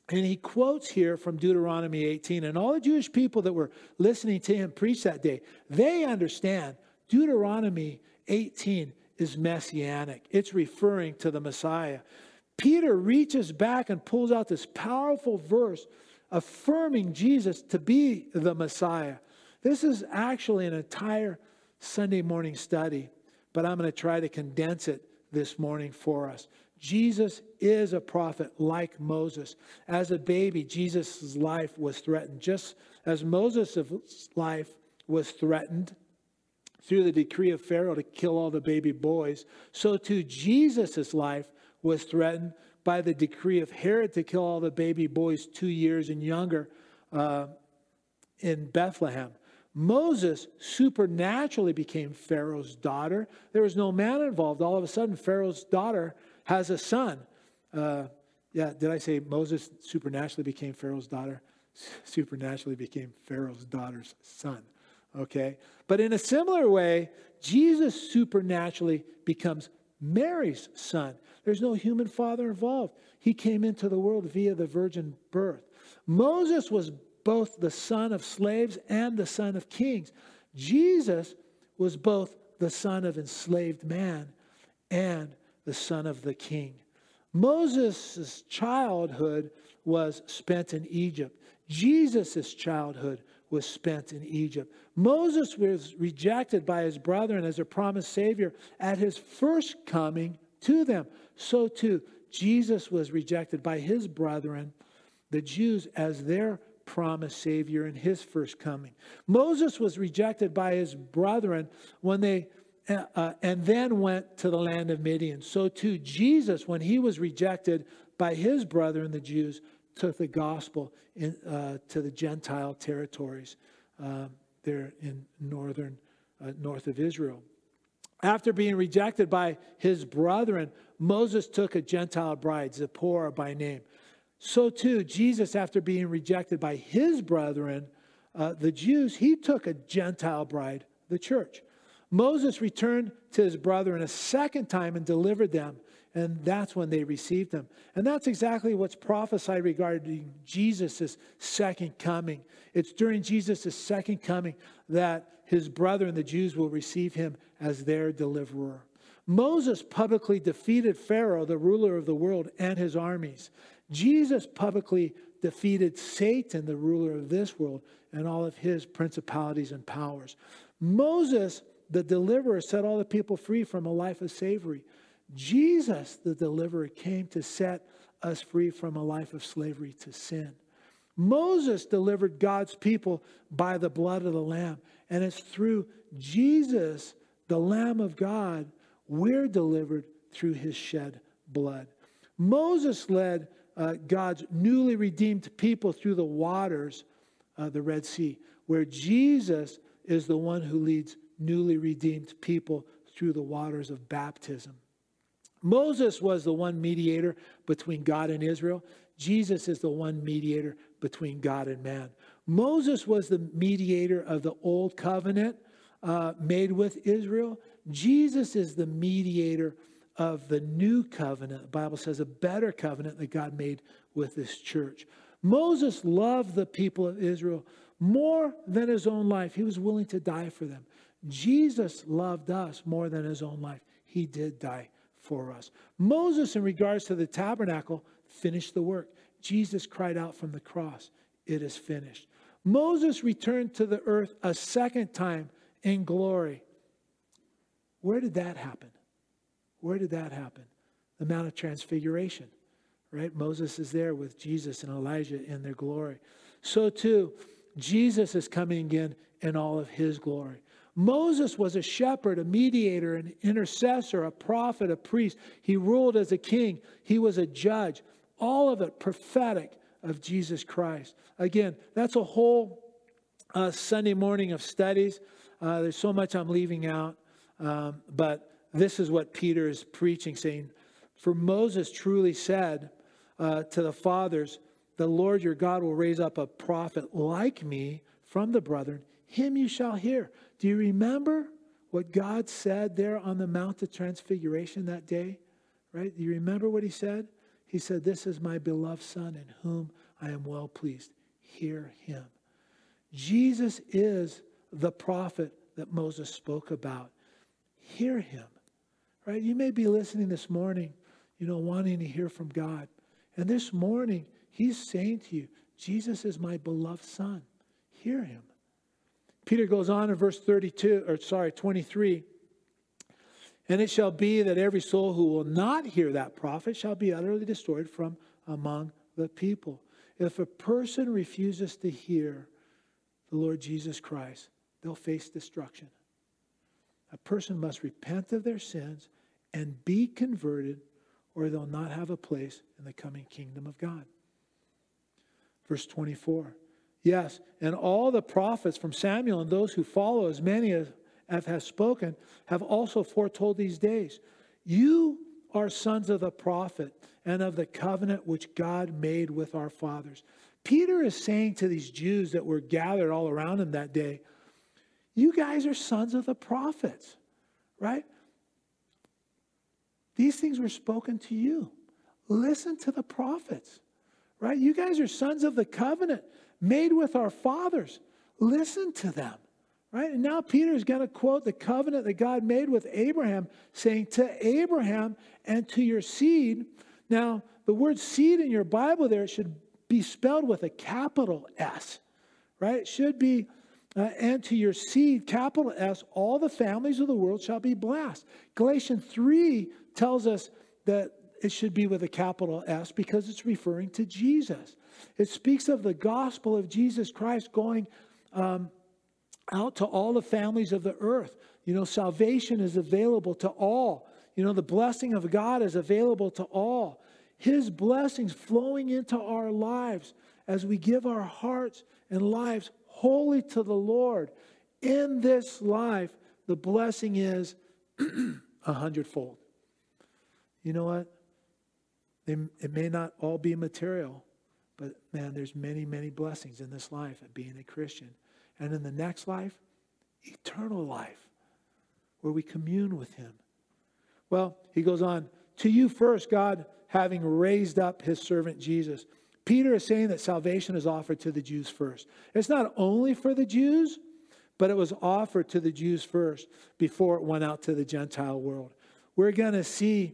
and he quotes here from Deuteronomy 18. And all the Jewish people that were listening to him preach that day, they understand Deuteronomy 18 is messianic, it's referring to the Messiah. Peter reaches back and pulls out this powerful verse affirming Jesus to be the Messiah. This is actually an entire Sunday morning study, but I'm going to try to condense it this morning for us. Jesus is a prophet like Moses. As a baby, Jesus' life was threatened. Just as Moses' life was threatened through the decree of Pharaoh to kill all the baby boys, so too Jesus' life was threatened by the decree of Herod to kill all the baby boys two years and younger uh, in Bethlehem. Moses supernaturally became Pharaoh's daughter. There was no man involved. All of a sudden, Pharaoh's daughter has a son. Uh, yeah, did I say Moses supernaturally became Pharaoh's daughter? Supernaturally became Pharaoh's daughter's son. Okay? But in a similar way, Jesus supernaturally becomes Mary's son. There's no human father involved. He came into the world via the virgin birth. Moses was both the son of slaves and the son of kings. Jesus was both the son of enslaved man and the son of the king. Moses' childhood was spent in Egypt. Jesus' childhood was spent in Egypt. Moses was rejected by his brethren as a promised Savior at his first coming to them. So too, Jesus was rejected by his brethren, the Jews, as their promised Savior in his first coming. Moses was rejected by his brethren when they uh, uh, and then went to the land of Midian. So too, Jesus, when he was rejected by his brethren, the Jews, took the gospel in, uh, to the Gentile territories uh, there in northern, uh, north of Israel. After being rejected by his brethren, Moses took a Gentile bride, Zipporah by name. So too, Jesus, after being rejected by his brethren, uh, the Jews, he took a Gentile bride, the church. Moses returned to his brethren a second time and delivered them and that's when they received him. And that's exactly what's prophesied regarding Jesus' second coming. It's during Jesus' second coming that his brethren, the Jews, will receive him as their deliverer. Moses publicly defeated Pharaoh, the ruler of the world, and his armies. Jesus publicly defeated Satan, the ruler of this world, and all of his principalities and powers. Moses, the deliverer, set all the people free from a life of slavery. Jesus, the deliverer, came to set us free from a life of slavery to sin. Moses delivered God's people by the blood of the Lamb. And it's through Jesus, the Lamb of God, we're delivered through his shed blood. Moses led uh, God's newly redeemed people through the waters of the Red Sea, where Jesus is the one who leads newly redeemed people through the waters of baptism. Moses was the one mediator between God and Israel. Jesus is the one mediator between God and man. Moses was the mediator of the old covenant uh, made with Israel. Jesus is the mediator of the new covenant. The Bible says a better covenant that God made with this church. Moses loved the people of Israel more than his own life. He was willing to die for them. Jesus loved us more than his own life. He did die for us. Moses, in regards to the tabernacle, finished the work. Jesus cried out from the cross, It is finished. Moses returned to the earth a second time in glory. Where did that happen? Where did that happen? The Mount of Transfiguration, right? Moses is there with Jesus and Elijah in their glory. So too, Jesus is coming again in all of his glory. Moses was a shepherd, a mediator, an intercessor, a prophet, a priest. He ruled as a king, he was a judge. All of it prophetic of Jesus Christ. Again, that's a whole uh, Sunday morning of studies. Uh, there's so much I'm leaving out, um, but this is what Peter is preaching, saying, For Moses truly said uh, to the fathers, The Lord your God will raise up a prophet like me from the brethren. Him you shall hear. Do you remember what God said there on the Mount of Transfiguration that day? Right? Do you remember what he said? He said, This is my beloved Son in whom I am well pleased. Hear him. Jesus is the prophet that Moses spoke about. Hear him. Right? You may be listening this morning, you know, wanting to hear from God. And this morning, he's saying to you, Jesus is my beloved son. Hear him. Peter goes on in verse 32, or sorry, 23. And it shall be that every soul who will not hear that prophet shall be utterly destroyed from among the people. If a person refuses to hear the Lord Jesus Christ, they'll face destruction. A person must repent of their sins and be converted, or they'll not have a place in the coming kingdom of God. Verse 24. Yes, and all the prophets from Samuel and those who follow, as many as have spoken, have also foretold these days. You are sons of the prophet and of the covenant which God made with our fathers. Peter is saying to these Jews that were gathered all around him that day, You guys are sons of the prophets, right? These things were spoken to you. Listen to the prophets, right? You guys are sons of the covenant made with our fathers. Listen to them, right? And now Peter is going to quote the covenant that God made with Abraham, saying, To Abraham and to your seed. Now, the word seed in your Bible there should be spelled with a capital S, right? It should be uh, and to your seed, capital S, all the families of the world shall be blessed. Galatians 3 tells us that it should be with a capital S because it's referring to Jesus. It speaks of the gospel of Jesus Christ going um, out to all the families of the earth. You know, salvation is available to all. You know, the blessing of God is available to all. His blessings flowing into our lives as we give our hearts and lives wholly to the Lord. In this life, the blessing is a hundredfold. You know what? It may not all be material, but man, there's many, many blessings in this life of being a Christian. And in the next life, eternal life, where we commune with Him. Well, he goes on, to you first, God, having raised up his servant Jesus. Peter is saying that salvation is offered to the Jews first. It's not only for the Jews, but it was offered to the Jews first before it went out to the Gentile world. We're going to see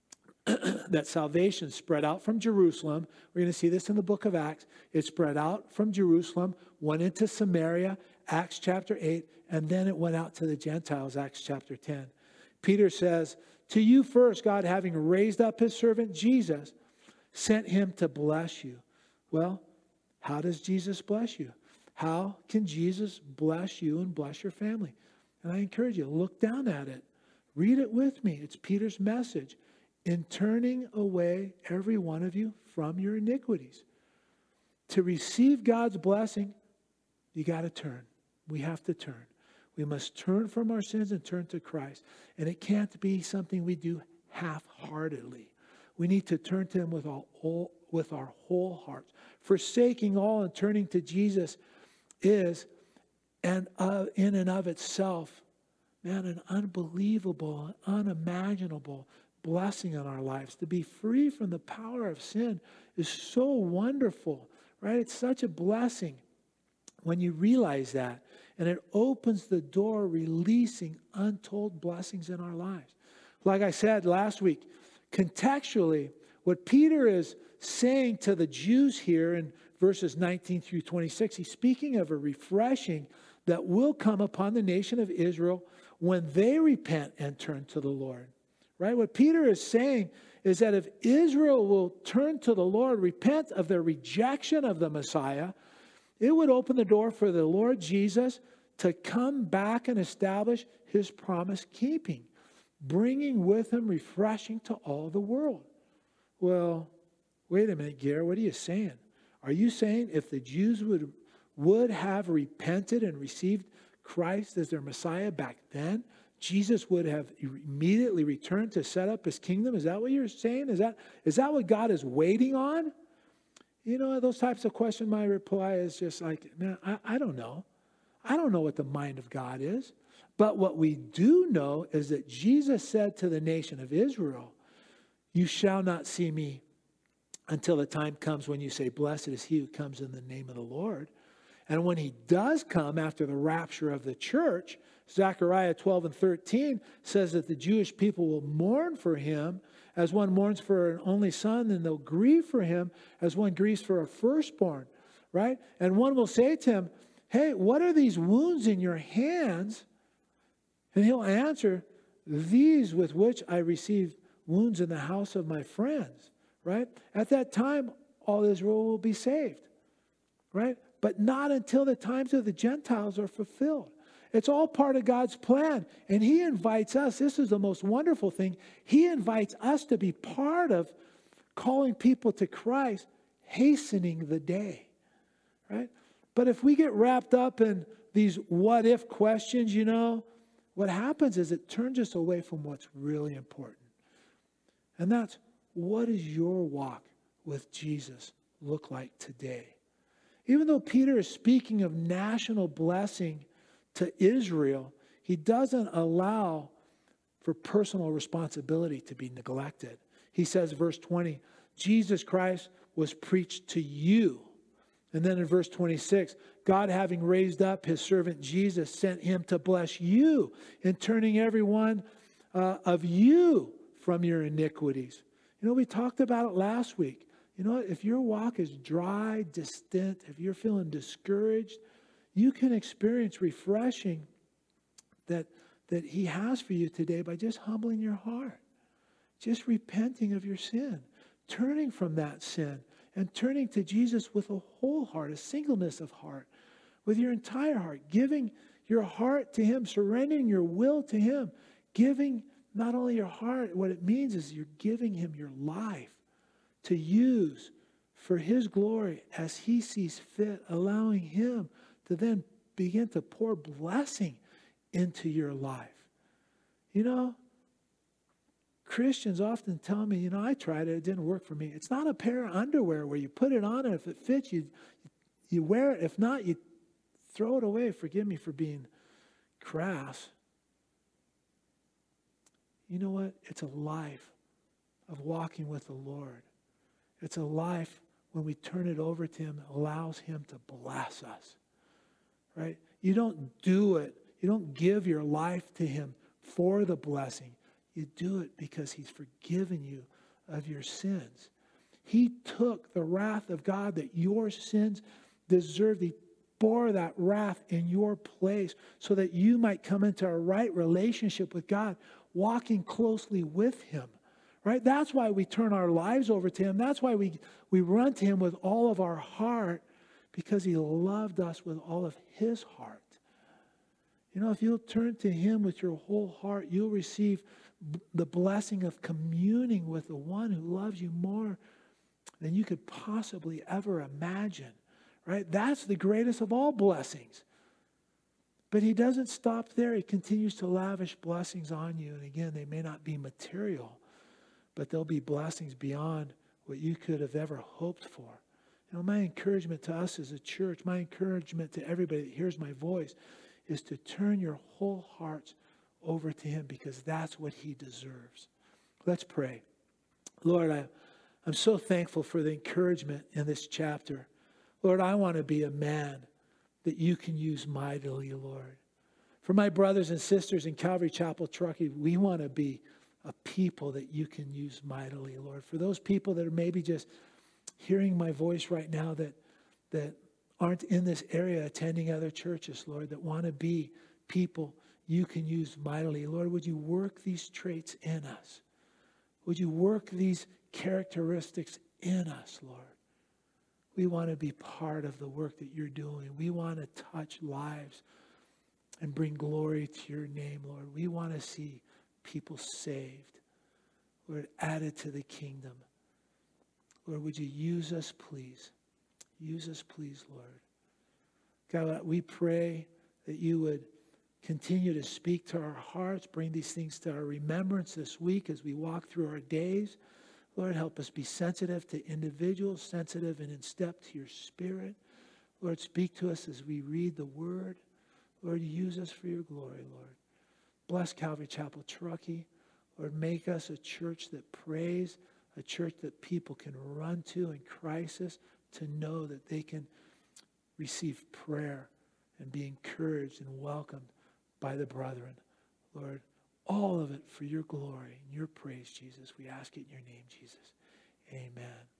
that salvation spread out from Jerusalem. We're going to see this in the book of Acts. It spread out from Jerusalem, went into Samaria, Acts chapter 8, and then it went out to the Gentiles, Acts chapter 10. Peter says, To you first, God, having raised up his servant Jesus, sent him to bless you. Well, how does Jesus bless you? How can Jesus bless you and bless your family? And I encourage you, look down at it. Read it with me. It's Peter's message. in turning away every one of you from your iniquities. To receive God's blessing, you got to turn. We have to turn. We must turn from our sins and turn to Christ. And it can't be something we do half heartedly. We need to turn to Him with, all, with our whole hearts. Forsaking all and turning to Jesus is, and uh, in and of itself, man, an unbelievable, unimaginable blessing in our lives. To be free from the power of sin is so wonderful, right? It's such a blessing when you realize that. And it opens the door, releasing untold blessings in our lives. Like I said last week, contextually, what Peter is saying to the Jews here in verses 19 through 26, he's speaking of a refreshing that will come upon the nation of Israel when they repent and turn to the Lord. Right? What Peter is saying is that if Israel will turn to the Lord, repent of their rejection of the Messiah, it would open the door for the Lord Jesus to come back and establish his promise keeping, bringing with him refreshing to all the world. Well, wait a minute, Gare, what are you saying? Are you saying if the Jews would, would have repented and received Christ as their Messiah back then, Jesus would have immediately returned to set up his kingdom? Is that what you're saying? Is that, is that what God is waiting on? You know, those types of questions, my reply is just like, man, I, I don't know. I don't know what the mind of God is. But what we do know is that Jesus said to the nation of Israel, You shall not see me until the time comes when you say, Blessed is he who comes in the name of the Lord. And when he does come after the rapture of the church, Zechariah 12 and 13 says that the Jewish people will mourn for him as one mourns for an only son, and they'll grieve for him as one grieves for a firstborn, right? And one will say to him, Hey, what are these wounds in your hands? And he'll answer, These with which I received wounds in the house of my friends, right? At that time, all Israel will be saved, right? But not until the times of the Gentiles are fulfilled. It's all part of God's plan. And He invites us, this is the most wonderful thing. He invites us to be part of calling people to Christ, hastening the day, right? But if we get wrapped up in these what if questions, you know, what happens is it turns us away from what's really important. And that's what does your walk with Jesus look like today? Even though Peter is speaking of national blessing, to Israel, he doesn't allow for personal responsibility to be neglected. He says, verse 20, Jesus Christ was preached to you. And then in verse 26, God, having raised up his servant Jesus, sent him to bless you in turning every one uh, of you from your iniquities. You know, we talked about it last week. You know, if your walk is dry, distant, if you're feeling discouraged, you can experience refreshing that, that He has for you today by just humbling your heart, just repenting of your sin, turning from that sin, and turning to Jesus with a whole heart, a singleness of heart, with your entire heart, giving your heart to Him, surrendering your will to Him, giving not only your heart, what it means is you're giving Him your life to use for His glory as He sees fit, allowing Him to then begin to pour blessing into your life. You know, Christians often tell me, you know, I tried it, it didn't work for me. It's not a pair of underwear where you put it on and if it fits, you, you wear it. If not, you throw it away. Forgive me for being crass. You know what? It's a life of walking with the Lord. It's a life when we turn it over to Him, allows Him to bless us right? You don't do it, you don't give your life to Him for the blessing. You do it because He's forgiven you of your sins. He took the wrath of God that your sins deserved. He bore that wrath in your place so that you might come into a right relationship with God, walking closely with Him. Right? That's why we turn our lives over to Him. That's why we, we run to Him with all of our heart because he loved us with all of his heart. You know, if you'll turn to Him with your whole heart, you'll receive the blessing of communing with the one who loves you more than you could possibly ever imagine, right? That's the greatest of all blessings. But he doesn't stop there. He continues to lavish blessings on you. And again, they may not be material, but they'll be blessings beyond what you could have ever hoped for. You know, my encouragement to us as a church, my encouragement to everybody that hears my voice is to turn your whole heart over to him because that's what he deserves. Let's pray. Lord, I, I'm so thankful for the encouragement in this chapter. Lord, I want to be a man that you can use mightily, Lord. For my brothers and sisters in Calvary Chapel, Truckee, we want to be a people that you can use mightily, Lord. For those people that are maybe just hearing my voice right now that, that aren't in this area attending other churches, Lord, that want to be people you can use mightily. Lord, would you work these traits in us? Would you work these characteristics in us, Lord? We want to be part of the work that you're doing. We want to touch lives and bring glory to your name, Lord. We want to see people saved, Lord, added to the kingdom. Lord, would you use us, please? Use us, please, Lord. God, we pray that you would continue to speak to our hearts, bring these things to our remembrance this week as we walk through our days. Lord, help us be sensitive to individuals, sensitive and in step to your spirit. Lord, speak to us as we read the word. Lord, use us for your glory, Lord. Bless Calvary Chapel Truckee. Lord, make us a church that prays, a church that people can run to in crisis to know that they can receive prayer and be encouraged and welcomed by the brethren. Lord, all of it for your glory and your praise, Jesus. We ask it in your name, Jesus. Amen.